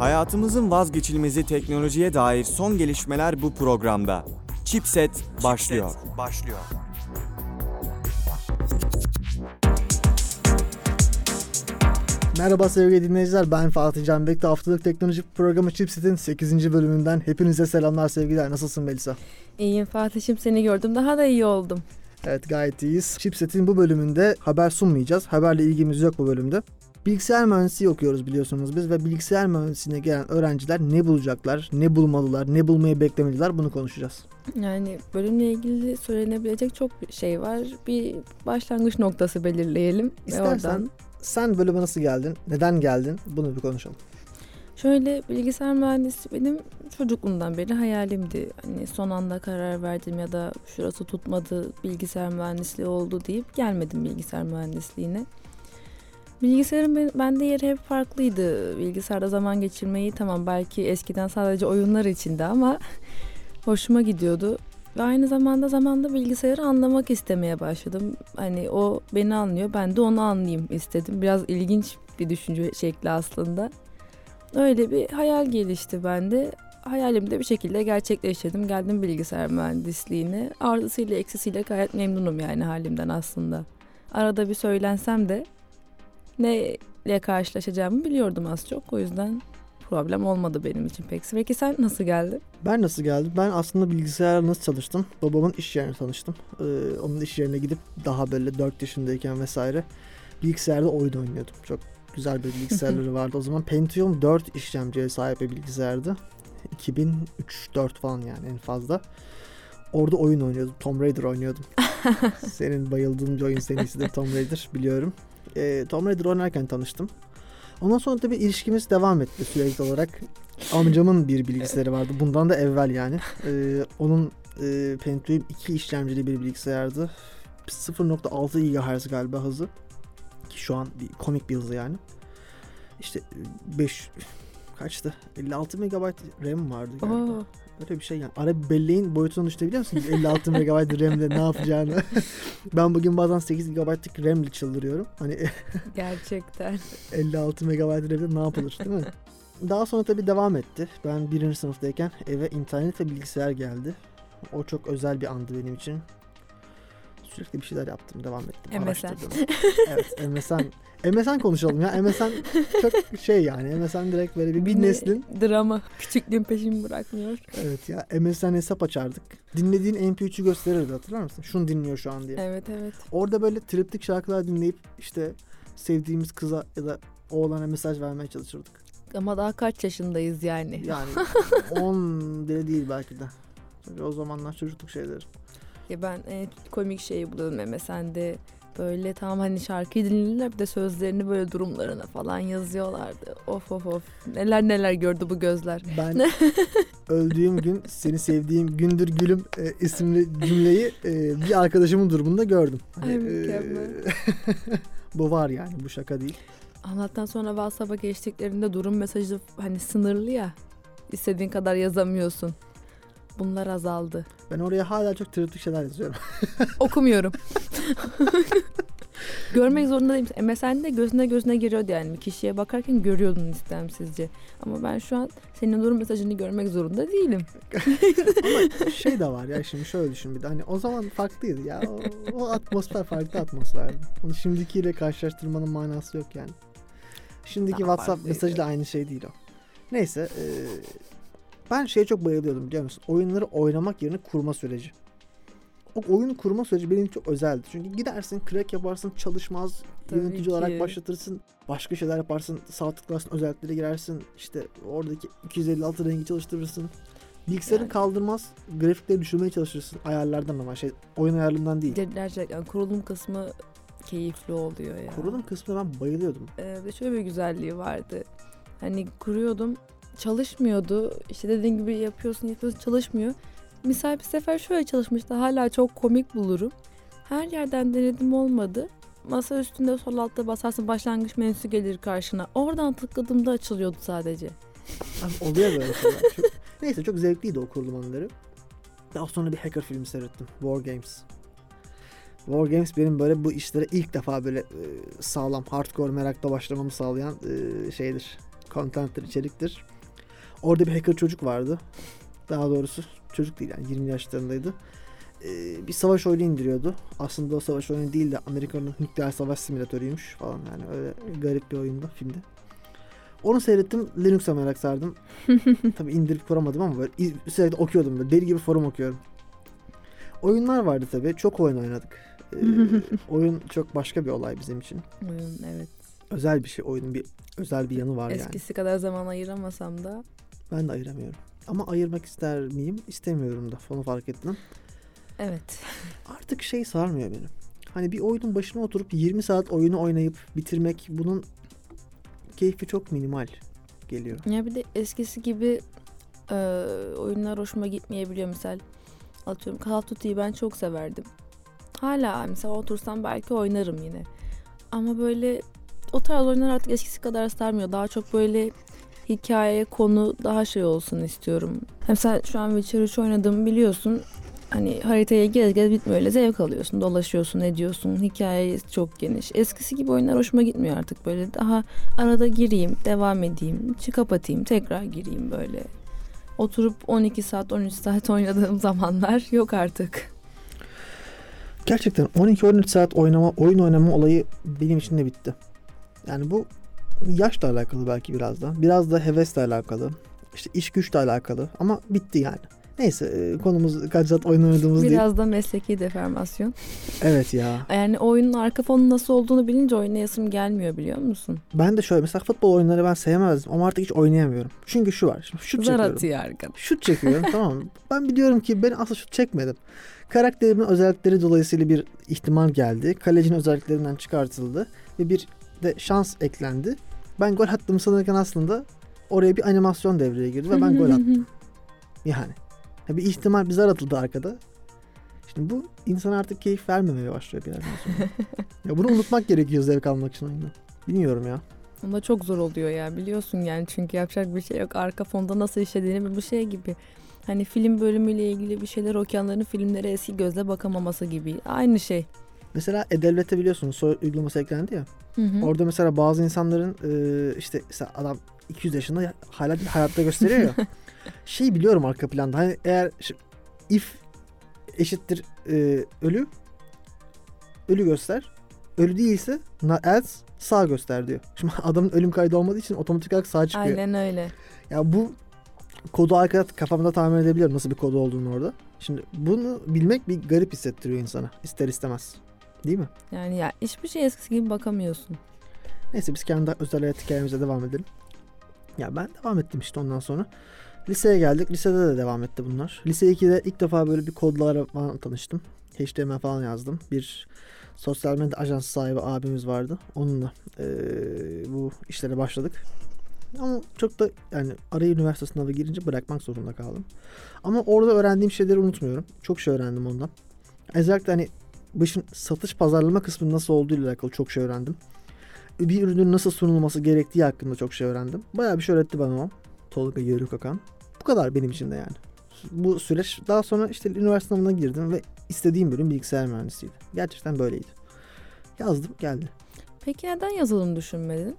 Hayatımızın vazgeçilmezi teknolojiye dair son gelişmeler bu programda. Chipset başlıyor. başlıyor. Merhaba sevgili dinleyiciler ben Fatih Can Bekti. Haftalık teknoloji programı Chipset'in 8. bölümünden hepinize selamlar sevgiler. Nasılsın Melisa? İyiyim Fatih'im seni gördüm daha da iyi oldum. Evet gayet iyiyiz. Chipset'in bu bölümünde haber sunmayacağız. Haberle ilgimiz yok bu bölümde. Bilgisayar mühendisliği okuyoruz biliyorsunuz biz ve bilgisayar mühendisliğine gelen öğrenciler ne bulacaklar, ne bulmalılar, ne bulmayı beklemeliler bunu konuşacağız. Yani bölümle ilgili söylenebilecek çok şey var. Bir başlangıç noktası belirleyelim. İstersen oradan sen bölüme nasıl geldin, neden geldin bunu bir konuşalım. Şöyle bilgisayar mühendisi benim çocukluğumdan beri hayalimdi. Hani son anda karar verdim ya da şurası tutmadı bilgisayar mühendisliği oldu deyip gelmedim bilgisayar mühendisliğine. Bilgisayarın ben- bende yeri hep farklıydı. Bilgisayarda zaman geçirmeyi tamam belki eskiden sadece oyunlar içinde ama hoşuma gidiyordu. Ve aynı zamanda zamanda bilgisayarı anlamak istemeye başladım. Hani o beni anlıyor ben de onu anlayayım istedim. Biraz ilginç bir düşünce şekli aslında. Öyle bir hayal gelişti bende. Hayalimde bir şekilde gerçekleştirdim. Geldim bilgisayar mühendisliğine. Artısıyla eksisiyle gayet memnunum yani halimden aslında. Arada bir söylensem de neyle karşılaşacağımı biliyordum az çok. O yüzden problem olmadı benim için pek. Peki sen nasıl geldin? Ben nasıl geldim? Ben aslında bilgisayarla nasıl çalıştım? Babamın iş yerine tanıştım. Ee, onun iş yerine gidip daha böyle 4 yaşındayken vesaire bilgisayarda oyun oynuyordum. Çok güzel bir bilgisayarları vardı. O zaman Pentium 4 işlemciye sahip bir bilgisayardı. 2003-4 falan yani en fazla. Orada oyun oynuyordum. Tomb Raider oynuyordum. Senin bayıldığın bir oyun serisi de Tomb Raider biliyorum. Ee, Tomb Raider oynarken tanıştım. Ondan sonra tabii ilişkimiz devam etti sürekli olarak. Amcamın bir bilgisayarı vardı. Bundan da evvel yani. Ee, onun e, Pentium 2 işlemcili bir bilgisayardı. 0.6 GHz galiba hızı. Ki şu an bir komik bir hızı yani. İşte 5 kaçtı? 56 MB RAM vardı galiba. Oo, Öyle bir şey yani. Ara belleğin boyutunu düşünebiliyor musun? 56 MB RAM'le ne yapacağını. ben bugün bazen 8 GB'lık RAM ile çıldırıyorum. Hani gerçekten. 56 MB RAM'de ne yapılır değil mi? Daha sonra tabii devam etti. Ben birinci sınıftayken eve internet ve bilgisayar geldi. O çok özel bir andı benim için. Sürekli bir şeyler yaptım, devam ettim. MSN. araştırdım. evet, MSN. MSN konuşalım ya. MSN çok şey yani. MSN direkt böyle bir, bir neslin. Drama. Küçüklüğün peşimi bırakmıyor. Evet ya. MSN hesap açardık. Dinlediğin MP3'ü gösterirdi hatırlar mısın? Şunu dinliyor şu an diye. Evet evet. Orada böyle triptik şarkılar dinleyip işte sevdiğimiz kıza ya da oğlana mesaj vermeye çalışırdık. Ama daha kaç yaşındayız yani? Yani 10 bile değil belki de. Çünkü o zamanlar çocukluk şeyleri. Ya ben en komik şeyi buluyordum MSN'de. Böyle tam hani şarkıyı dinlediler bir de sözlerini böyle durumlarına falan yazıyorlardı. Of of of. Neler neler gördü bu gözler. Ben öldüğüm gün seni sevdiğim gündür gülüm e, isimli cümleyi e, bir arkadaşımın durumunda gördüm. Ay, e, bu var yani bu şaka değil. Anlattan sonra WhatsApp'a geçtiklerinde durum mesajı hani sınırlı ya. İstediğin kadar yazamıyorsun. Bunlar azaldı. Ben oraya hala çok triptik şeyler yazıyorum. Okumuyorum. Görmek zorunda değilim. MSN'de gözüne gözüne giriyordu yani. Bir kişiye bakarken görüyordun istemsizce. Ama ben şu an senin durum mesajını görmek zorunda değilim. Ama şey de var ya şimdi şöyle düşün bir de hani o zaman farklıydı ya o, o atmosfer farklı atmosferdi. Onu şimdikiyle karşılaştırmanın manası yok yani. Şimdiki Daha WhatsApp farklıydı. mesajla aynı şey değil o. Neyse e, ben şeye çok bayılıyordum biliyor musun? Oyunları oynamak yerine kurma süreci. O oyun kurma süreci benim için çok özeldi. Çünkü gidersin, crack yaparsın, çalışmaz, Tabii yönetici ki. olarak başlatırsın, başka şeyler yaparsın, sağ tıklarsın, özelliklere girersin, işte oradaki 256 rengi çalıştırırsın. Bilgisayarı Yani. kaldırmaz, grafikleri düşürmeye çalışırsın ayarlardan ama şey oyun ayarlarından değil. Gerçekten kurulum kısmı keyifli oluyor ya. Kurulum kısmına ben bayılıyordum. Ee, ve şöyle bir güzelliği vardı. Hani kuruyordum çalışmıyordu. İşte dediğin gibi yapıyorsun yapıyorsun çalışmıyor. Misal bir sefer şöyle çalışmıştı. Hala çok komik bulurum. Her yerden denedim olmadı. Masa üstünde sol altta basarsın başlangıç menüsü gelir karşına. Oradan tıkladığımda açılıyordu sadece. Oluyor böyle şeyler. Neyse çok zevkliydi o kurulum anları. Daha sonra bir hacker filmi seyrettim. War Games. War Games benim böyle bu işlere ilk defa böyle e, sağlam, hardcore merakla başlamamı sağlayan e, şeydir. content'tir, içeriktir. Orada bir hacker çocuk vardı. Daha doğrusu çocuk değil yani 20 yaşlarındaydı. Ee, bir savaş oyunu indiriyordu. Aslında o savaş oyunu değil de Amerika'nın nükleer savaş simülatörüymüş falan yani öyle garip bir oyunda filmde. Onu seyrettim. Linux'a merak sardım. Tabii indirip kuramadım ama böyle sürekli okuyordum böyle. Deli gibi forum okuyorum. Oyunlar vardı tabii. Çok oyun oynadık. Ee, oyun çok başka bir olay bizim için. Oyun evet. Özel bir şey. Oyunun bir özel bir yanı var yani. Eskisi kadar zaman ayıramasam da Ben de ayıramıyorum. Ama ayırmak ister miyim? İstemiyorum da. Onu fark ettim. evet. Artık şey sarmıyor beni. Hani bir oyunun başına oturup 20 saat oyunu oynayıp bitirmek bunun keyfi çok minimal geliyor. Ya bir de eskisi gibi e, oyunlar hoşuma gitmeyebiliyor. Misal atıyorum Call of Duty'yi ben çok severdim. Hala mesela otursam belki oynarım yine. Ama böyle o tarz oyunlar artık eskisi kadar sarmıyor. Daha çok böyle hikaye, konu daha şey olsun istiyorum. Mesela şu an Witcher 3 oynadığımı biliyorsun. Hani haritaya gez gez bitmiyor öyle zevk alıyorsun, dolaşıyorsun, ediyorsun. Hikaye çok geniş. Eskisi gibi oyunlar hoşuma gitmiyor artık böyle. Daha arada gireyim, devam edeyim, kapatayım, tekrar gireyim böyle. Oturup 12 saat, 13 saat oynadığım zamanlar yok artık. Gerçekten 12-13 saat oynama, oyun oynama olayı benim için de bitti. Yani bu yaşla alakalı belki biraz da. Biraz da hevesle alakalı. İşte iş güçle alakalı. Ama bitti yani. Neyse e, konumuz kaç saat oyun oynadığımız değil. Biraz da mesleki deformasyon. Evet ya. Yani oyunun arka fonu nasıl olduğunu bilince oynayasım gelmiyor biliyor musun? Ben de şöyle mesela futbol oyunları ben sevmezdim ama artık hiç oynayamıyorum. Çünkü şu var. Şimdi şut Zar çekiyorum. atıyor arkada. Şut çekiyorum tamam mı? Ben biliyorum ki ben asla şut çekmedim. Karakterimin özellikleri dolayısıyla bir ihtimal geldi. Kalecinin özelliklerinden çıkartıldı. Ve bir de şans eklendi. Ben gol attım sanırken aslında oraya bir animasyon devreye girdi ve ben gol attım. Yani. Ya Bir ihtimal bir zar atıldı arkada. Şimdi bu insana artık keyif vermemeye başlıyor bir yerden sonra. ya bunu unutmak gerekiyor zevk almak için oyundan. Bilmiyorum ya. Ama çok zor oluyor ya biliyorsun yani çünkü yapacak bir şey yok. Arka fonda nasıl işlediğini bu şey gibi. Hani film bölümüyle ilgili bir şeyler okuyanların filmlere eski gözle bakamaması gibi. Aynı şey. Mesela E-Devlet'te biliyorsunuz soy uygulaması eklendi ya. Hı hı. Orada mesela bazı insanların e, işte mesela adam 200 yaşında ya- hala hayatta gösteriyor ya. şey biliyorum arka planda. Hani eğer if eşittir e, ölü ölü göster. Ölü değilse else sağ göster diyor. Şimdi adamın ölüm kaydı olmadığı için otomatik olarak sağ çıkıyor. Aynen öyle. Ya bu kodu arka kafamda tahmin edebiliyorum nasıl bir kodu olduğunu orada. Şimdi bunu bilmek bir garip hissettiriyor insana ister istemez. Değil mi? Yani ya hiçbir şey eskisi gibi bakamıyorsun. Neyse biz kendi özel hayat hikayemize devam edelim. Ya ben devam ettim işte ondan sonra. Liseye geldik. Lisede de devam etti bunlar. Lise 2'de ilk defa böyle bir kodlara falan tanıştım. HTML falan yazdım. Bir sosyal medya ajansı sahibi abimiz vardı. Onunla eee, bu işlere başladık. Ama çok da yani araya üniversite sınavı girince bırakmak zorunda kaldım. Ama orada öğrendiğim şeyleri unutmuyorum. Çok şey öğrendim ondan. Özellikle hani bu işin satış pazarlama kısmı nasıl olduğu ile alakalı çok şey öğrendim bir ürünün nasıl sunulması gerektiği hakkında çok şey öğrendim. Bayağı bir şey öğretti bana o. Tolga Akan. Bu kadar benim için de yani. Bu süreç daha sonra işte üniversite sınavına girdim ve istediğim bölüm bilgisayar mühendisiydi. Gerçekten böyleydi. Yazdım geldi. Peki neden yazılım düşünmedin?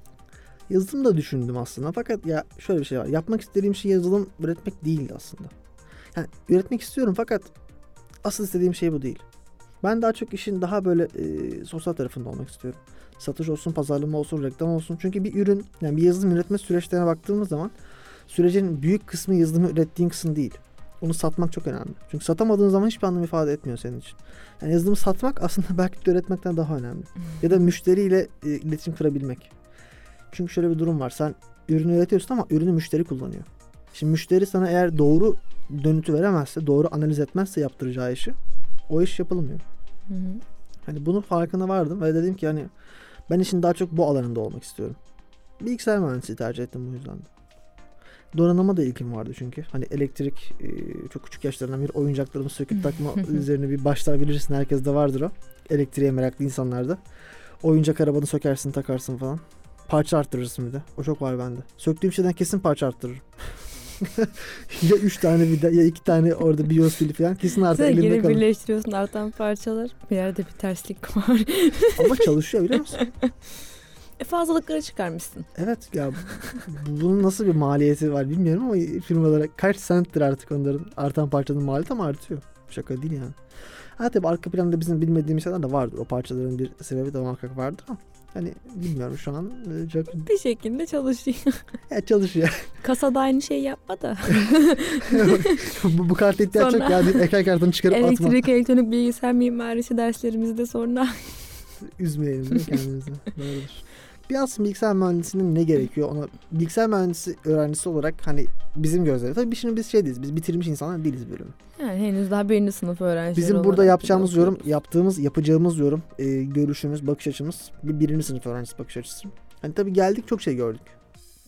Yazılım da düşündüm aslında fakat ya şöyle bir şey var. Yapmak istediğim şey yazılım üretmek değildi aslında. Yani üretmek istiyorum fakat asıl istediğim şey bu değil. Ben daha çok işin daha böyle e, sosyal tarafında olmak istiyorum. Satış olsun, pazarlama olsun, reklam olsun. Çünkü bir ürün, yani bir yazılım üretme süreçlerine baktığımız zaman sürecin büyük kısmı yazılımı ürettiğin kısım değil. Onu satmak çok önemli. Çünkü satamadığın zaman hiçbir anlam ifade etmiyor senin için. Yani yazılımı satmak aslında belki de üretmekten daha önemli. Ya da müşteriyle e, iletişim kurabilmek. Çünkü şöyle bir durum var. Sen ürünü üretiyorsun ama ürünü müşteri kullanıyor. Şimdi müşteri sana eğer doğru dönütü veremezse, doğru analiz etmezse yaptıracağı işi o iş yapılmıyor. Hı hı. Hani bunun farkına vardım ve dedim ki hani ben işin daha çok bu alanında olmak istiyorum. Bilgisayar mühendisliği tercih ettim bu yüzden de. Donanıma da ilgim vardı çünkü. Hani elektrik e, çok küçük yaşlarından bir oyuncaklarımı söküp takma üzerine bir başlar bilirsin. Herkes de vardır o. Elektriğe meraklı insanlarda. Oyuncak arabanı sökersin takarsın falan. Parça arttırırsın bir de. O çok var bende. Söktüğüm şeyden kesin parça arttırırım. ya üç tane vida ya iki tane orada BIOS pili falan kesin artık Sen elimde geri kalır. birleştiriyorsun artan parçalar. Bir yerde bir terslik var. Ama çalışıyor biliyor musun? E fazlalıkları çıkarmışsın. Evet ya bu- bunun nasıl bir maliyeti var bilmiyorum ama firmalara kaç centtir artık onların artan parçanın maliyeti ama artıyor. Şaka değil yani. Ha tabii arka planda bizim bilmediğimiz şeyler de vardır. O parçaların bir sebebi de muhakkak vardır ama hani bilmiyorum şu an e, çok Bir şekilde çalışıyor. ya çalışıyor. Kasada aynı şeyi yapma da. bu, bu karta ihtiyaç yok ya ekran kartını çıkarıp atma. Elektrik, elektronik, bilgisayar mimarisi derslerimizde sonra. Üzmeyelim kendimizi? Doğrudur. Bir aslında bilgisayar mühendisliğinin ne gerekiyor ona bilgisayar mühendisi öğrencisi olarak hani bizim gözlerimiz tabii şimdi biz şey değiliz biz bitirmiş insanlar değiliz bölümü. Yani henüz daha birinci sınıf öğrencileri Bizim burada yapacağımız yorum, yaptığımız, yapacağımız yorum, e, görüşümüz, bakış açımız bir birinci sınıf öğrencisi bakış açısı. Hani tabii geldik çok şey gördük.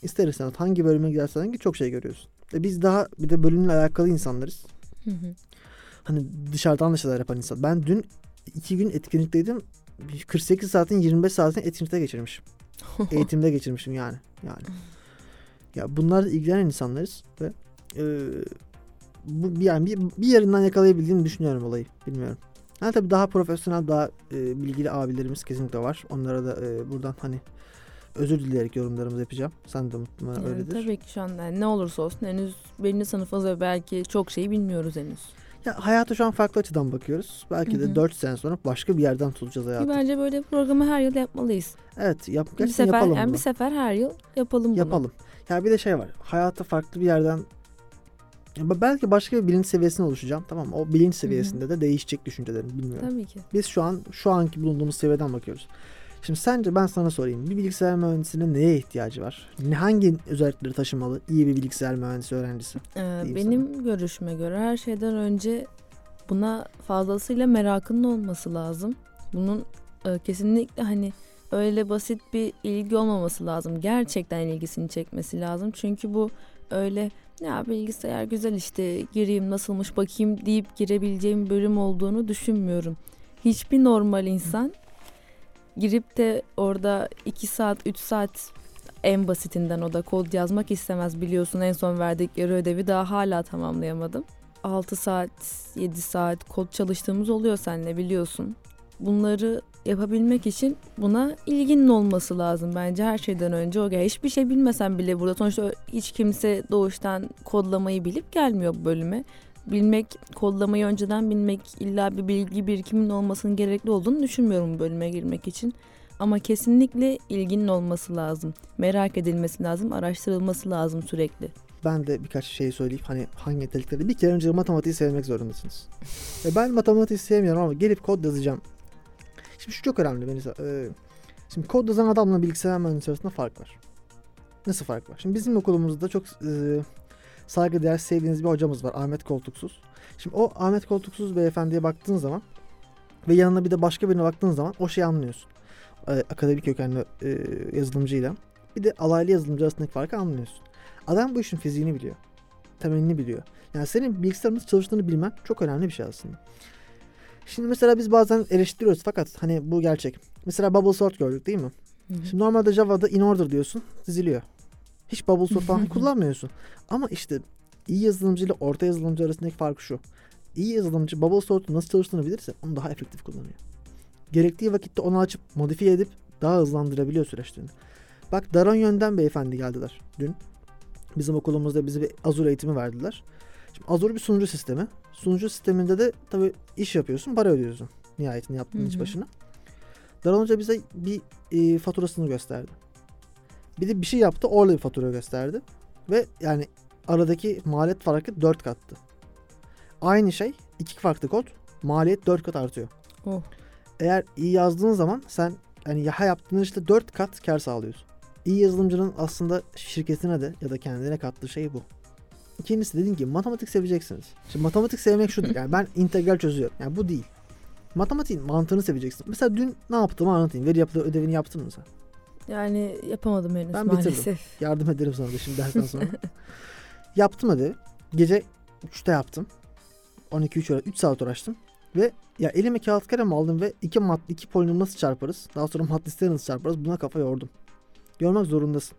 İster istemez hangi bölüme gidersen hangi çok şey görüyorsun. E biz daha bir de bölümle alakalı insanlarız. Hı hı. Hani dışarıdan da şeyler yapan insan. Ben dün iki gün etkinlikteydim. 48 saatin 25 saatini etkinlikte geçirmişim. Eğitimde geçirmişim yani. Yani. Ya bunlarla ilgilenen insanlarız ve e, bu yani bir, bir yerinden yakalayabildiğimi düşünüyorum olayı. Bilmiyorum. Ha tabii daha profesyonel, daha e, bilgili abilerimiz kesinlikle var. Onlara da e, buradan hani özür dileyerek yorumlarımızı yapacağım. Sen de Yani öyledir. tabii ki şu an yani ne olursa olsun henüz birinci sınıfız ve belki çok şeyi bilmiyoruz henüz. Ya hayata şu an farklı açıdan bakıyoruz. Belki Hı de hı. 4 sene sonra başka bir yerden tutacağız hayatı. bence böyle bir programı her yıl yapmalıyız. Evet, yap, bir sefer yapalım yani bir sefer her yıl yapalım bunu. Yapalım. Ya bir de şey var. Hayata farklı bir yerden belki başka bir bilinç seviyesine oluşacağım. Tamam mı? O bilinç seviyesinde de değişecek düşüncelerim. Bilmiyorum. Tabii ki. Biz şu an şu anki bulunduğumuz seviyeden bakıyoruz. Şimdi sence ben sana sorayım. Bir bilgisayar mühendisinin neye ihtiyacı var? Ne- Hangi özellikleri taşımalı iyi bir bilgisayar mühendisi öğrencisi? Ee, benim görüşüme göre her şeyden önce buna fazlasıyla merakının olması lazım. Bunun e, kesinlikle hani öyle basit bir ilgi olmaması lazım. Gerçekten ilgisini çekmesi lazım. Çünkü bu öyle ya bilgisayar güzel işte gireyim nasılmış bakayım deyip girebileceğim bölüm olduğunu düşünmüyorum. Hiçbir normal insan girip de orada 2 saat 3 saat en basitinden o da kod yazmak istemez biliyorsun en son verdikleri ödevi daha hala tamamlayamadım. 6 saat 7 saat kod çalıştığımız oluyor seninle biliyorsun. Bunları yapabilmek için buna ilginin olması lazım bence her şeyden önce o gel. Hiçbir şey bilmesen bile burada sonuçta hiç kimse doğuştan kodlamayı bilip gelmiyor bu bölüme. Bilmek, kodlamayı önceden bilmek illa bir bilgi birikiminin olmasının gerekli olduğunu düşünmüyorum bu bölüme girmek için. Ama kesinlikle ilginin olması lazım. Merak edilmesi lazım, araştırılması lazım sürekli. Ben de birkaç şey söyleyeyim. Hani hangi yetenekleri? Bir kere önce matematiği sevmek zorundasınız. Ve ben matematiği sevmiyorum ama gelip kod yazacağım. Şimdi şu çok önemli. Beni, e, şimdi kod yazan adamla bilgisayar mühendisi arasında fark var. Nasıl fark var? Şimdi bizim okulumuzda çok e, saygıdeğer sevdiğiniz bir hocamız var. Ahmet Koltuksuz. Şimdi o Ahmet Koltuksuz beyefendiye baktığın zaman ve yanına bir de başka birine baktığın zaman o şeyi anlıyorsun. E, akademik kökenli e, yazılımcıyla. Bir de alaylı yazılımcı arasındaki farkı anlıyorsun. Adam bu işin fiziğini biliyor. Temelini biliyor. Yani senin bilgisayarın nasıl çalıştığını bilmen çok önemli bir şey aslında. Şimdi mesela biz bazen eleştiriyoruz fakat hani bu gerçek. Mesela bubble sort gördük değil mi? Şimdi normalde Java'da in order diyorsun diziliyor. Hiç bubble sort falan kullanmıyorsun. Ama işte iyi yazılımcı ile orta yazılımcı arasındaki fark şu. İyi yazılımcı bubble sort'un nasıl çalıştığını bilirse onu daha efektif kullanıyor. Gerektiği vakitte onu açıp modifiye edip daha hızlandırabiliyor süreçlerini. Bak Daron Yönden beyefendi geldiler dün. Bizim okulumuzda bize bir Azure eğitimi verdiler. Şimdi Azure bir sunucu sistemi. Sunucu sisteminde de tabii iş yapıyorsun, para ödüyorsun. Nihayetinde yaptığın iş başına. Daron Hoca bize bir e, faturasını gösterdi. Bir de bir şey yaptı, orada bir fatura gösterdi. Ve yani aradaki maliyet farkı 4 kattı. Aynı şey, iki farklı kod, maliyet 4 kat artıyor. Oh. Eğer iyi yazdığın zaman sen yani ya yaptığın işte 4 kat kar sağlıyorsun. İyi yazılımcının aslında şirketine de ya da kendine kattığı şey bu. İkincisi dedin ki matematik seveceksiniz. Şimdi matematik sevmek şudur. Yani ben integral çözüyorum. Yani bu değil. Matematiğin mantığını seveceksin. Mesela dün ne yaptığımı anlatayım. Veri yapılı ödevini yaptın mı sen? Yani yapamadım henüz Ben bitirdim. maalesef. Yardım ederim sana da şimdi dersten sonra. yaptım ödevi. Gece 3'te yaptım. 12-3 3 saat uğraştım. Ve ya elime kağıt kalem aldım ve iki mat iki polinomu nasıl çarparız? Daha sonra matrixleri nasıl çarparız? Buna kafa yordum. Yormak zorundasın.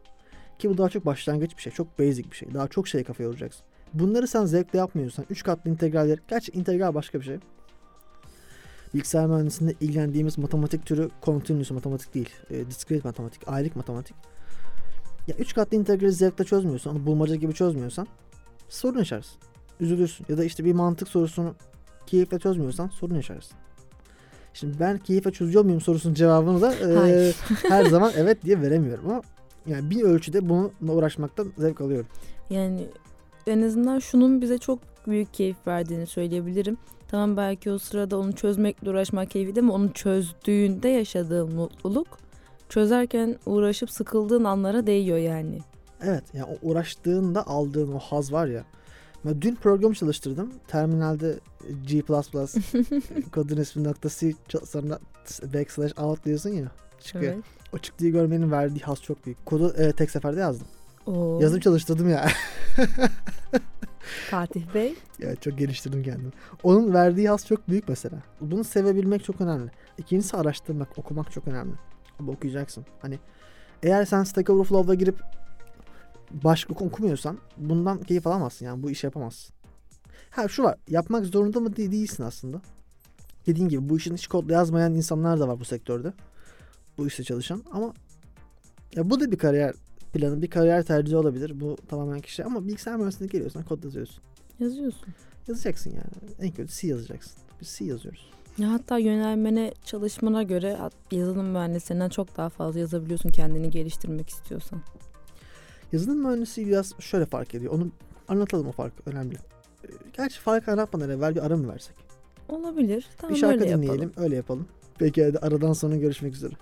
Ki bu daha çok başlangıç bir şey. Çok basic bir şey. Daha çok şey kafa yoracaksın. Bunları sen zevkle yapmıyorsan 3 katlı integraller. Gerçi integral başka bir şey. Bilgisayar mühendisliğinde ilgilendiğimiz matematik türü continuous matematik değil. E, discrete matematik, aylık matematik. Ya üç katlı integrali zevkle çözmüyorsan, onu bulmaca gibi çözmüyorsan sorun yaşarsın. Üzülürsün. Ya da işte bir mantık sorusunu keyifle çözmüyorsan sorun yaşarsın. Şimdi ben keyifle çözüyor muyum sorusunun cevabını da e, her zaman evet diye veremiyorum ama yani bir ölçüde bununla uğraşmaktan zevk alıyorum. Yani en azından şunun bize çok büyük keyif verdiğini söyleyebilirim. Tamam belki o sırada onu çözmekle uğraşmak keyifli ama onu çözdüğünde yaşadığın mutluluk çözerken uğraşıp sıkıldığın anlara değiyor yani. Evet yani o uğraştığında aldığın o haz var ya. Ben dün program çalıştırdım. Terminalde G++ kodun ismi nokta C sonra backslash out diyorsun ya. Çıkıyor. Evet. O çıktığı görmenin verdiği haz çok büyük. Kodu e, tek seferde yazdım. Oo, Yazım çalıştırdım ya. Fatih Bey. evet çok geliştirdim kendimi. Onun verdiği haz çok büyük mesela. Bunu sevebilmek çok önemli. İkincisi araştırmak, okumak çok önemli. Ama okuyacaksın. Hani eğer sen Stack Overflow'a girip başlık okumuyorsan bundan keyif alamazsın yani bu işi yapamazsın. Ha şu var yapmak zorunda mı de- değilsin aslında. Dediğin gibi bu işin hiç kodla yazmayan insanlar da var bu sektörde. Bu işte çalışan ama ya bu da bir kariyer planı, bir kariyer tercihi olabilir. Bu tamamen kişi ama bilgisayar mühendisliğine geliyorsan kod yazıyorsun. Yazıyorsun. Yazacaksın yani. En kötü C yazacaksın. Biz C yazıyoruz. Ya hatta yönelmene çalışmana göre yazılım mühendislerinden çok daha fazla yazabiliyorsun kendini geliştirmek istiyorsan. Yazılım mühendisi biraz şöyle fark ediyor. Onu anlatalım o farkı. Önemli. Ee, Gerçi farkı anlatmadan evvel bir ara mı versek? Olabilir. Tamam bir şarkı öyle dinleyelim. yapalım. Öyle yapalım. Peki hadi aradan sonra görüşmek üzere.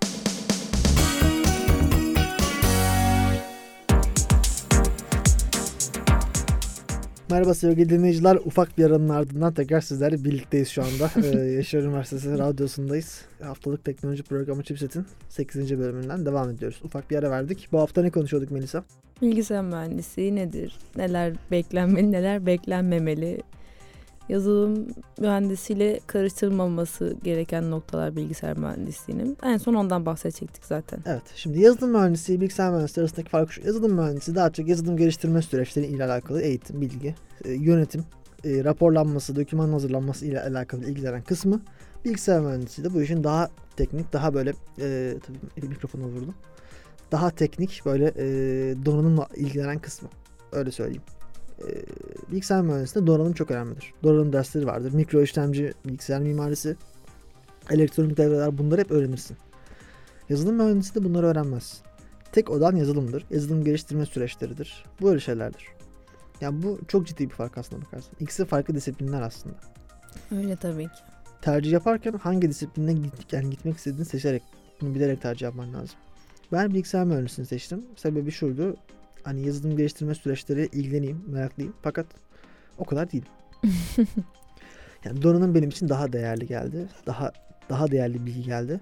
Merhaba sevgili dinleyiciler. Ufak bir aranın ardından tekrar sizlerle birlikteyiz şu anda. ee, Yaşar Üniversitesi radyosundayız. Haftalık teknoloji programı Chipset'in 8. bölümünden devam ediyoruz. Ufak bir ara verdik. Bu hafta ne konuşuyorduk Melisa? Bilgisayar mühendisliği nedir? Neler beklenmeli, neler beklenmemeli? Yazılım mühendisiyle karıştırılmaması gereken noktalar bilgisayar mühendisliğinin. En son ondan bahsedecektik zaten. Evet. Şimdi yazılım mühendisliği, bilgisayar mühendisliği arasındaki fark şu. Yazılım mühendisi daha çok yazılım geliştirme süreçleri ile alakalı eğitim, bilgi, e, yönetim, e, raporlanması, doküman hazırlanması ile alakalı ilgilenen kısmı. Bilgisayar mühendisi de bu işin daha teknik, daha böyle e, tabii mikrofonu vurdum. Daha teknik böyle e, donanımla ilgilenen kısmı. Öyle söyleyeyim. E, bilgisayar mühendisliğinde donanım çok önemlidir. Donanım dersleri vardır. Mikro işlemci, bilgisayar mimarisi, elektronik devreler bunları hep öğrenirsin. Yazılım mühendisi de bunları öğrenmez. Tek odan yazılımdır. Yazılım geliştirme süreçleridir. Bu öyle şeylerdir. Yani bu çok ciddi bir fark aslında bakarsan. İkisi farklı disiplinler aslında. Öyle tabii ki. Tercih yaparken hangi disipline git, yani gitmek istediğini seçerek, bunu bilerek tercih yapman lazım. Ben bilgisayar mühendisliğini seçtim. Sebebi şuydu. Hani yazılım geliştirme süreçleri ilgileneyim, meraklıyım. Fakat o kadar değil. yani donanım benim için daha değerli geldi. Daha daha değerli bilgi geldi.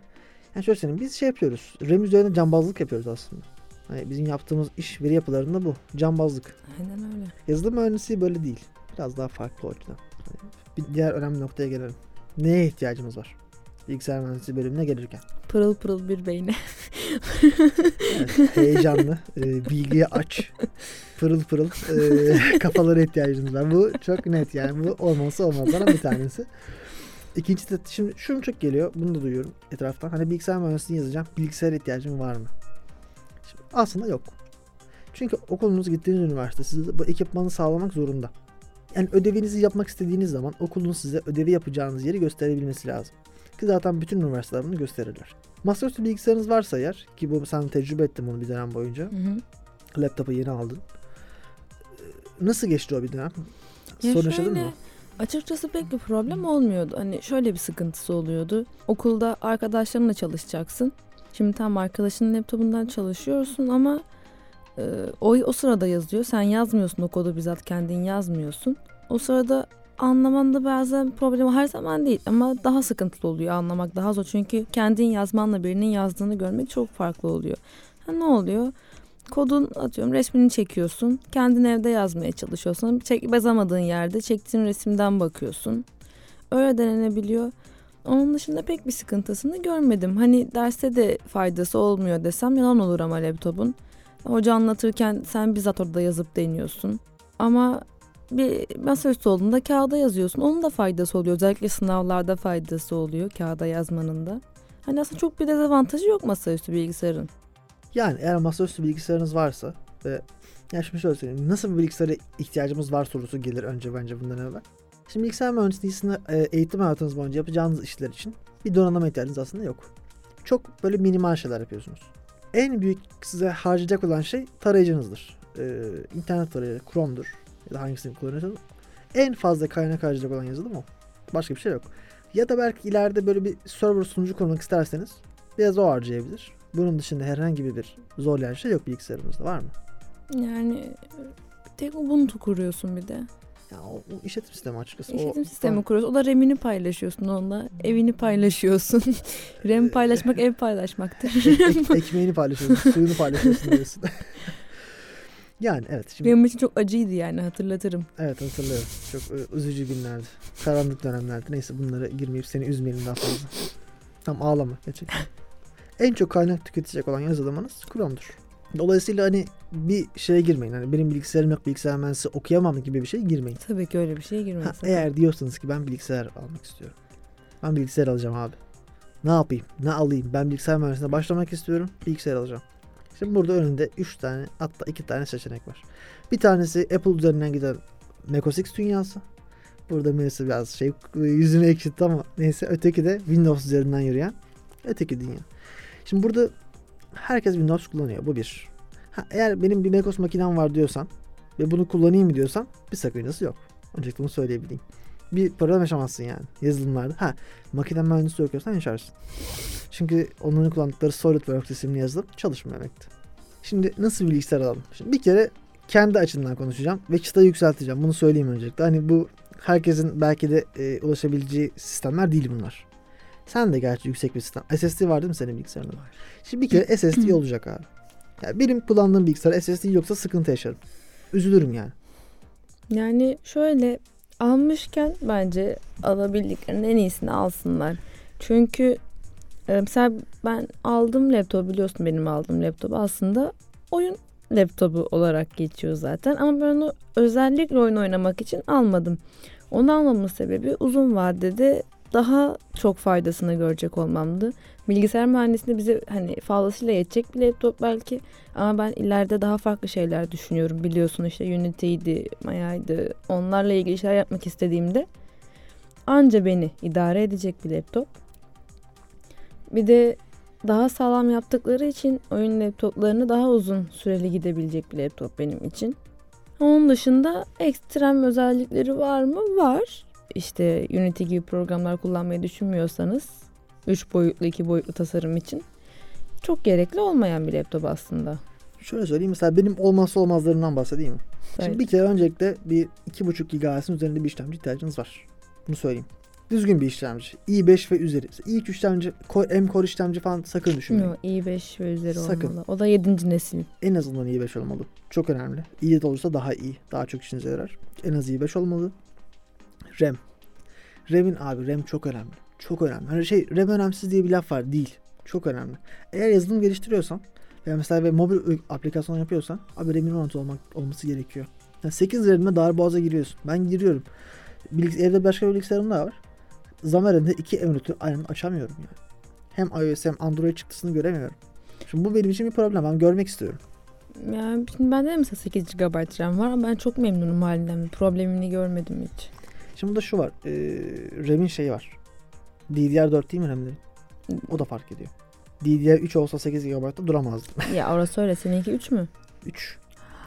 Yani şöyle söyleyeyim biz şey yapıyoruz. RAM üzerine cambazlık yapıyoruz aslında. Hani bizim yaptığımız iş veri yapılarında bu. Cambazlık. Aynen öyle. Yazılım mühendisliği böyle değil. Biraz daha farklı o açıdan. Hani bir diğer önemli noktaya gelelim. Neye ihtiyacımız var? Bilgisayar mühendisliği bölümüne gelirken. Pırıl pırıl bir beyne. Evet, heyecanlı, e, bilgiye aç, pırıl pırıl e, kafalara ihtiyacımız var. Bu çok net yani. Bu olmazsa olmazlardan bir tanesi. İkincisi de şimdi şunu çok geliyor. Bunu da duyuyorum etraftan. Hani bilgisayar mühendisliği yazacağım. Bilgisayar ihtiyacım var mı? Şimdi aslında yok. Çünkü okulunuz gittiğiniz üniversite size bu ekipmanı sağlamak zorunda. Yani ödevinizi yapmak istediğiniz zaman okulun size ödevi yapacağınız yeri gösterebilmesi lazım. Ki zaten bütün üniversiteler bunu gösterirler. Masaüstü bilgisayarınız varsa eğer ki bu sen tecrübe ettim bunu bir dönem boyunca. Hı hı. Laptopu yeni aldın. Ee, Nasıl geçti o bir dönem? Ya Sorun yaşadın mı? Açıkçası pek bir problem olmuyordu. Hani şöyle bir sıkıntısı oluyordu. Okulda arkadaşlarınla çalışacaksın. Şimdi tam arkadaşının laptopundan çalışıyorsun ama e, o, o sırada yazıyor. Sen yazmıyorsun o kodu bizzat kendin yazmıyorsun. O sırada anlamanda bazen problem her zaman değil ama daha sıkıntılı oluyor anlamak daha zor. Çünkü kendin yazmanla birinin yazdığını görmek çok farklı oluyor. Ha, ne oluyor? Kodun atıyorum resmini çekiyorsun. Kendin evde yazmaya çalışıyorsun. Çek, bazamadığın yerde çektiğin resimden bakıyorsun. Öyle denenebiliyor. Onun dışında pek bir sıkıntısını görmedim. Hani derste de faydası olmuyor desem yalan olur ama laptopun. Hoca anlatırken sen bizzat orada yazıp deniyorsun. Ama bir masaüstü olduğunda kağıda yazıyorsun. Onun da faydası oluyor. Özellikle sınavlarda faydası oluyor kağıda yazmanın da. Hani aslında çok bir dezavantajı yok masaüstü bilgisayarın. Yani eğer masaüstü bilgisayarınız varsa ve ya şimdi şöyle söyleyeyim. Nasıl bir bilgisayara ihtiyacımız var sorusu gelir önce bence bundan evvel. Şimdi bilgisayar mühendisliğinde e, eğitim hayatınız boyunca yapacağınız işler için bir donanıma ihtiyacınız aslında yok. Çok böyle minimal şeyler yapıyorsunuz. En büyük size harcayacak olan şey tarayıcınızdır. Ee, internet tarayıcı, Chrome'dur ya da hangisini kullanıyorsanız. En fazla kaynak harcayacak olan yazılım o. Başka bir şey yok. Ya da belki ileride böyle bir server sunucu kurmak isterseniz biraz o harcayabilir. Bunun dışında herhangi bir zorlayan şey yok bilgisayarımızda var mı? Yani tek Ubuntu kuruyorsun bir de. Ya o, o işletim sistemi açıkçası. İşletim o, sistemi kuruyorsun. O da RAM'ini paylaşıyorsun onunla. Evini paylaşıyorsun. RAM paylaşmak ev paylaşmaktır. Ek- ekmeğini paylaşıyorsun, suyunu paylaşıyorsun diyorsun. yani evet şimdi Benim için çok acıydı yani hatırlatırım. evet hatırlıyorum. Çok e, üzücü günlerdi. Karanlık dönemlerdi. Neyse bunlara girmeyip seni üzmeyelim daha fazla. Tam ağlama gerçekten. en çok kaynak tüketecek olan yazılımınız Chrome'dur. Dolayısıyla hani bir şeye girmeyin. Hani benim bilgisayarım yok bilgisayar mühendisi okuyamam gibi bir şey girmeyin. Tabii ki öyle bir şeye Ha, girmesin. eğer diyorsanız ki ben bilgisayar almak istiyorum. Ben bilgisayar alacağım abi. Ne yapayım? Ne alayım? Ben bilgisayar mühendisliğine başlamak istiyorum. Bilgisayar alacağım. Şimdi burada önünde 3 tane hatta 2 tane seçenek var. Bir tanesi Apple üzerinden giden macOS X dünyası. Burada Melisa biraz şey yüzünü ekşitti ama neyse öteki de Windows üzerinden yürüyen öteki dünya. Şimdi burada herkes Windows kullanıyor. Bu bir. Ha, eğer benim bir macOS makinem var diyorsan ve bunu kullanayım mı diyorsan bir sakıncası yok. Öncelikle bunu söyleyebileyim. Bir problem yaşamazsın yani yazılımlarda. Ha makine mühendisi okuyorsan yaşarsın. Çünkü onların kullandıkları SolidWorks isimli yazılım çalışmıyor demekti. Şimdi nasıl bir bilgisayar alalım? Şimdi bir kere kendi açımdan konuşacağım ve çıtayı yükselteceğim. Bunu söyleyeyim öncelikle. Hani bu herkesin belki de e, ulaşabileceği sistemler değil bunlar. Sen de gerçi yüksek bir sistem. SSD var değil mi senin bilgisayarında? Var. Şimdi bir kere SSD olacak abi. Yani benim kullandığım bilgisayar SSD yoksa sıkıntı yaşarım. Üzülürüm yani. Yani şöyle almışken bence alabildiklerinin en iyisini alsınlar. Çünkü e, mesela ben aldım laptop biliyorsun benim aldığım laptop aslında oyun laptopu olarak geçiyor zaten. Ama ben onu özellikle oyun oynamak için almadım. Onu almamın sebebi uzun vadede daha çok faydasını görecek olmamdı. Bilgisayar mühendisliğinde bize hani fazlasıyla yetecek bir laptop belki ama ben ileride daha farklı şeyler düşünüyorum. Biliyorsun işte Unity'ydi, Maya'ydı. Onlarla ilgili şeyler yapmak istediğimde anca beni idare edecek bir laptop. Bir de daha sağlam yaptıkları için oyun laptoplarını daha uzun süreli gidebilecek bir laptop benim için. Onun dışında ekstrem özellikleri var mı? Var. İşte Unity gibi programlar kullanmayı düşünmüyorsanız 3 boyutlu 2 boyutlu tasarım için çok gerekli olmayan bir laptop aslında. Şöyle söyleyeyim mesela benim olmazsa olmazlarından bahsedeyim mi? Evet. Şimdi bir kere öncelikle bir 2.5 GHz'in üzerinde bir işlemci ihtiyacınız var. Bunu söyleyeyim. Düzgün bir işlemci. i5 ve üzeri. İlk işlemci Core- M-Core işlemci falan sakın düşünmeyin. Yo, i5 ve üzeri Sakın. olmalı. O da 7. nesil. En azından i5 olmalı. Çok önemli. i7 olursa daha iyi. Daha çok işinize yarar. En az i5 olmalı. RAM. RAM'in abi RAM çok önemli. Çok önemli. Hani şey RAM önemsiz diye bir laf var. Değil. Çok önemli. Eğer yazılım geliştiriyorsan veya mesela bir mobil aplikasyon yapıyorsan abi RAM'in 16 olmak, olması gerekiyor. Yani 8 RAM'le darboğaza giriyorsun. Ben giriyorum. Bilgis evde başka bir bilgisayarım daha var. Xamarin'de iki emülatör aynı açamıyorum yani. Hem iOS hem Android çıktısını göremiyorum. Şimdi bu benim için bir problem. Ben görmek istiyorum. Yani şimdi bende de mesela 8 GB RAM var ama ben çok memnunum halinden. Bir problemini görmedim hiç. Şimdi burada şu var. E, RAM'in şeyi var. DDR4 değil mi RAM'lerin? O da fark ediyor. DDR3 olsa 8 GB'da duramazdı. ya orası öyle. Seninki 3 mü? 3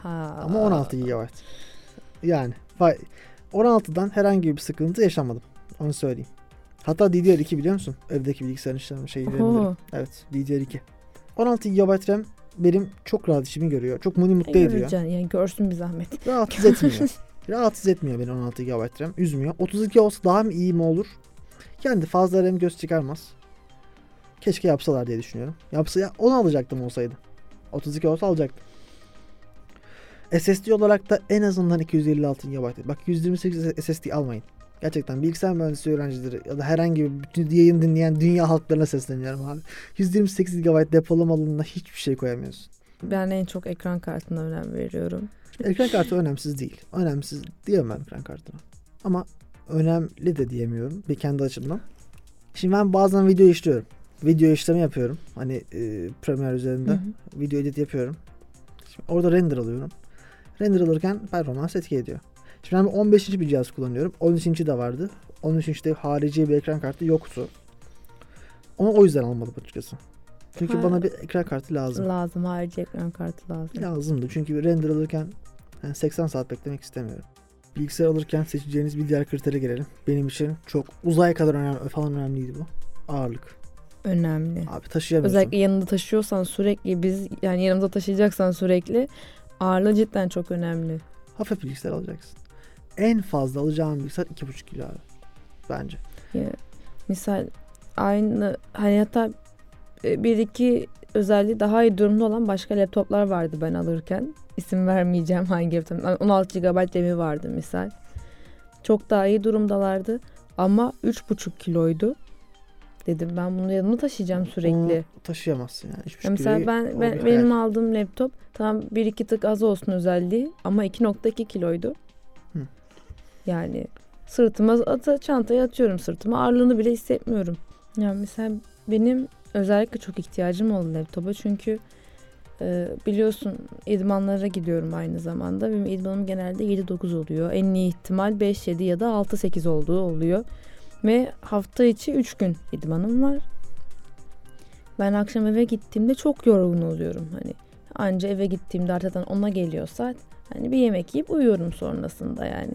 Ha. ama 16 GB. Yani vay- 16'dan herhangi bir sıkıntı yaşamadım. Onu söyleyeyim. Hatta DDR2 biliyor musun? Evdeki bilgisayarın işlem şeyi. Evet DDR2. 16 GB RAM benim çok rahat işimi görüyor. Çok beni mutlu ediyor. Yani görsün bir zahmet. Rahatsız etmiyor. Rahatsız etmiyor beni 16 GB RAM. Üzmüyor. 32 olsa daha mı iyi mi olur? Yani fazla RAM göz çıkarmaz. Keşke yapsalar diye düşünüyorum. Yapsa ya onu alacaktım olsaydı. 32 olsa alacaktım. SSD olarak da en azından 256 GB. Bak 128 SSD almayın. Gerçekten bilgisayar mühendisliği öğrencileri ya da herhangi bir bütün yayın dinleyen dünya halklarına sesleniyorum abi. 128 GB depolama alanına hiçbir şey koyamıyorsun. Ben en çok ekran kartına önem veriyorum. Ekran kartı önemsiz değil. Önemsiz diyemem ekran kartına. Ama önemli de diyemiyorum bir kendi açımdan. Şimdi ben bazen video işliyorum. Video işlemi yapıyorum. Hani e, Premiere üzerinde Hı hı. video edit yapıyorum. Şimdi orada render alıyorum. Render alırken performans etki ediyor. Şimdi ben 15 inç bir cihaz kullanıyorum. 13 inç'i de vardı. 13 inçte harici bir ekran kartı yoktu. Onu o yüzden almadım açıkçası. Çünkü Ha. bana bir ekran kartı lazım. Lazım harici ekran kartı lazım. Lazımdı çünkü render alırken yani 80 saat beklemek istemiyorum. Bilgisayar alırken seçeceğiniz bir diğer kritere gelelim. Benim için çok uzay kadar önemli falan önemliydi bu. Ağırlık. Önemli. Abi taşıyamıyorsun. Özellikle yanında taşıyorsan sürekli biz yani yanımıza taşıyacaksan sürekli ağırlığı cidden çok önemli. Hafif bilgisayar alacaksın. En fazla alacağın bilgisayar 2,5 kilo abi. Bence. Ya, misal aynı hani hatta e, bir iki özelliği daha iyi durumda olan başka laptoplar vardı ben alırken. İsim vermeyeceğim hangi laptop. 16 GB RAM'i vardı misal. Çok daha iyi durumdalardı ama 3,5 kiloydu. Dedim ben bunu yanımda taşıyacağım sürekli. Onu taşıyamazsın yani. 3,5 Ya mesela ben, ben benim hayal. aldığım laptop tam bir iki tık az olsun özelliği ama 2.2 kiloydu. Hı. Yani sırtıma ata, çantaya atıyorum sırtıma ağırlığını bile hissetmiyorum. Yani mesela benim özellikle çok ihtiyacım oldu laptopa çünkü e, biliyorsun idmanlara gidiyorum aynı zamanda. Benim idmanım genelde 7-9 oluyor. En iyi ihtimal 5-7 ya da 6-8 olduğu oluyor. Ve hafta içi 3 gün idmanım var. Ben akşam eve gittiğimde çok yorgun oluyorum. Hani anca eve gittiğimde artık ona geliyor saat. Hani bir yemek yiyip uyuyorum sonrasında yani.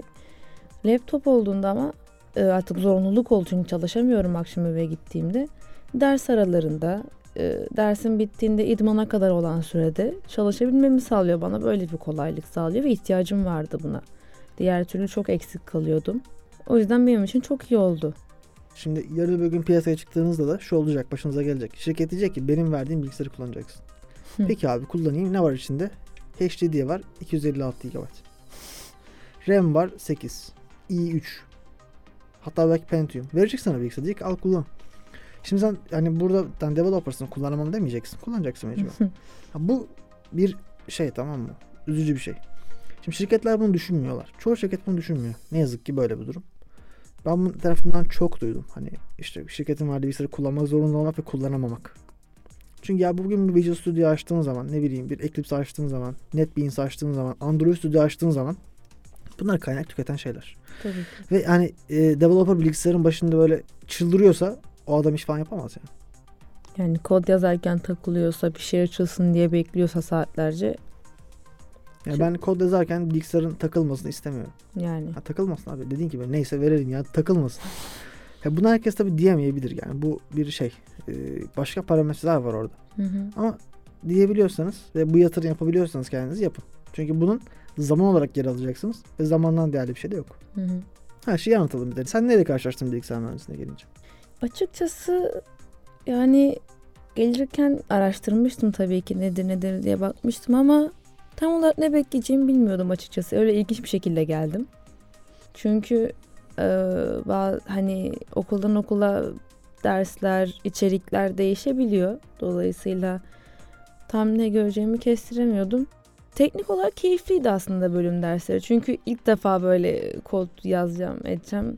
Laptop olduğunda ama e, artık zorunluluk oldu çünkü çalışamıyorum akşam eve gittiğimde. Ders aralarında e, dersin bittiğinde idmana kadar olan sürede çalışabilmemi sağlıyor bana. Böyle bir kolaylık sağlıyor ve ihtiyacım vardı buna. Diğer türlü çok eksik kalıyordum. O yüzden benim için çok iyi oldu. Şimdi yarın bir gün piyasaya çıktığınızda da şu olacak başınıza gelecek. Şirket diyecek ki benim verdiğim bilgisayarı kullanacaksın. Hı. Peki abi kullanayım. Ne var içinde? HDD var 256 GB. RAM var 8. i3. Hatta belki Pentium. Verecek sana bilgisayar. Diyecek al kullan. Şimdi sen yani burada ben developersın kullanamam demeyeceksin. Kullanacaksın mecbur. Bu bir şey tamam mı? Üzücü bir şey. Şimdi şirketler bunu düşünmüyorlar. Çoğu şirket bunu düşünmüyor. Ne yazık ki böyle bir durum. Ben bu tarafından çok duydum. Hani işte şirketin verdiği bilgisayarı kullanmak zorunda olmak ve kullanamamak. Çünkü ya bugün bir Visual Studio açtığın zaman ne bileyim bir Eclipse açtığın zaman NetBeans açtığın zaman Android Studio açtığın zaman bunlar kaynak tüketen şeyler. Tabii ki. Ve hani e, developer bilgisayarın başında böyle çıldırıyorsa o adam iş falan yapamaz yani. Yani kod yazarken takılıyorsa bir şey açılsın diye bekliyorsa saatlerce Yani ben kod yazarken bilgisayarın takılmasını istemiyorum. yani Ha, takılmasın abi. Dediğin gibi neyse verelim ya takılmasın. Ya bunu herkes tabii diyemeyebilir yani. Bu bir şey. Ee, başka parametreler var orada. Hı hı. Ama diyebiliyorsanız ve bu yatırım yapabiliyorsanız kendiniz yapın. Çünkü bunun zaman olarak geri alacaksınız ve zamandan değerli bir şey de yok. Hı hı. Her şeyi anlatalım bir de. Sen neyle karşılaştın bilgisayar mühendisliğine gelince? Açıkçası yani gelirken araştırmıştım tabii ki nedir nedir diye bakmıştım ama tam olarak ne bekleyeceğimi bilmiyordum açıkçası. Öyle ilginç bir şekilde geldim. Çünkü e, hani okuldan okula dersler, içerikler değişebiliyor. Dolayısıyla tam ne göreceğimi kestiremiyordum. Teknik olarak keyifliydi aslında bölüm dersleri. Çünkü ilk defa böyle kod yazacağım, edeceğim.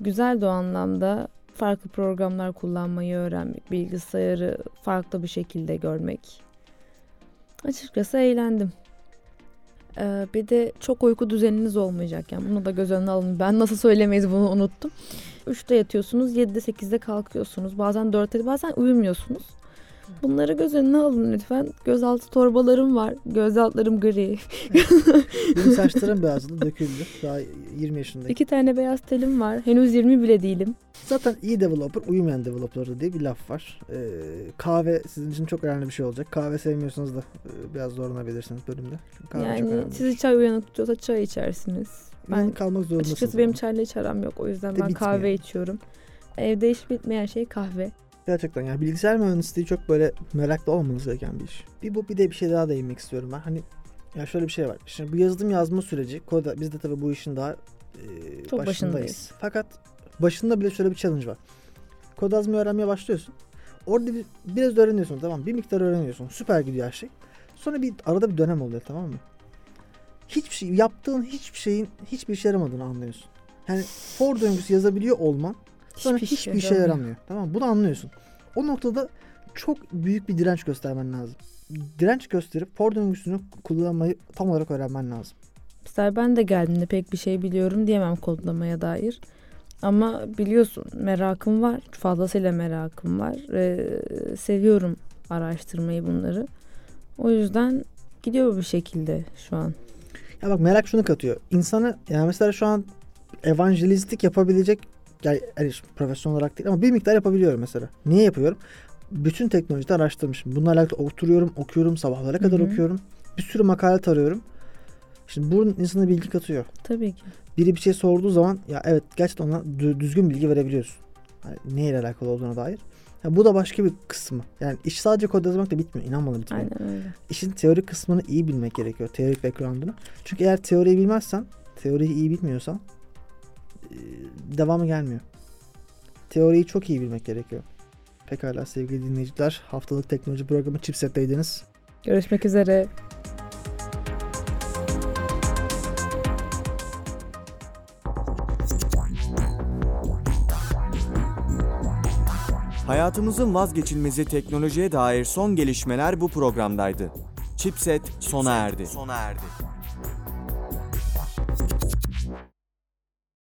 Güzeldi o anlamda farklı programlar kullanmayı öğrenmek, bilgisayarı farklı bir şekilde görmek. Açıkçası eğlendim. Ee, bir de çok uyku düzeniniz olmayacak yani bunu da göz önüne alın. Ben nasıl söylemeyiz bunu unuttum. 3'te yatıyorsunuz, 7'de 8'de kalkıyorsunuz. Bazen 4'te bazen uyumuyorsunuz. Bunları göz önüne alın lütfen. Gözaltı torbalarım var. Göz altlarım gri. Benim saçlarım beyazladı, döküldü. Daha 20 yaşındayım. İki tane beyaz telim var. Henüz 20 bile değilim. Zaten iyi developer uyumayan developer diye bir laf var. Ee, kahve sizin için çok önemli bir şey olacak. Kahve sevmiyorsanız da e, biraz zorlanabilirsiniz bölümde. Çünkü kahve çok yani önemli. sizi çay uyanık tutuyorsa çay içersiniz. Ben kalmak zorundasınız. Açıkçası benim çayla hiç aram yok. O yüzden De ben bitmiyor. kahve içiyorum. Evde hiç bitmeyen şey kahve. Gerçekten yani bilgisayar mühendisliği çok böyle meraklı olmanız gereken bir iş. Bir bu bir de bir şey daha değinmek istiyorum ben. Hani ya şöyle bir şey var. Şimdi bu yazılım yazma süreci koda biz de tabii bu işin daha e, Çok başındayız. başındayız. Fakat başında bile şöyle bir challenge var. Kod yazmayı öğrenmeye başlıyorsun. Orada bir, biraz öğreniyorsun tamam Bir miktar öğreniyorsun. Süper gidiyor her şey. Sonra bir arada bir dönem oluyor tamam mı? Hiçbir şey yaptığın hiçbir şeyin hiçbir işe yaramadığını anlıyorsun. Yani for döngüsü yazabiliyor olman sonra hiçbir, işe yaramıyor. Tamam mı? Bunu anlıyorsun. O noktada çok büyük bir direnç göstermen lazım. Direnç gösterip for döngüsünü kullanmayı tam olarak öğrenmen lazım. Mesela ben de geldiğimde pek bir şey biliyorum diyemem kodlamaya dair. Ama biliyorsun merakım var. Fazlasıyla merakım var. Ee, seviyorum araştırmayı bunları. O yüzden gidiyor bir şekilde şu an. Ya bak merak şunu katıyor. İnsanı yani mesela şu an evangelistlik yapabilecek yani, yani profesyonel olarak değil ama bir miktar yapabiliyorum mesela. Niye yapıyorum? Bütün teknolojide araştırmışım. Bununla alakalı oturuyorum, okuyorum, sabahlara kadar Hı hı. okuyorum. Bir sürü makale tarıyorum. Şimdi bu insana bilgi katıyor. Tabii ki. Biri bir şey sorduğu zaman ya evet gerçekten ona dü- düzgün bilgi verebiliyorsun. Yani neyle alakalı olduğuna dair. Ya bu da başka bir kısmı. Yani iş sadece kod yazmak da bitmiyor. İnan bana bitmiyor. Aynen öyle. İşin teorik kısmını iyi bilmek gerekiyor. Teorik background'unu. Çünkü eğer teoriyi bilmezsen, teoriyi iyi bilmiyorsan devamı gelmiyor. Teoriyi çok iyi bilmek gerekiyor. Pekala sevgili dinleyiciler. Haftalık teknoloji programı Chipset'teydiniz. Görüşmek üzere. Hayatımızın vazgeçilmezi teknolojiye dair son gelişmeler bu programdaydı. Chipset sona erdi. Sona erdi.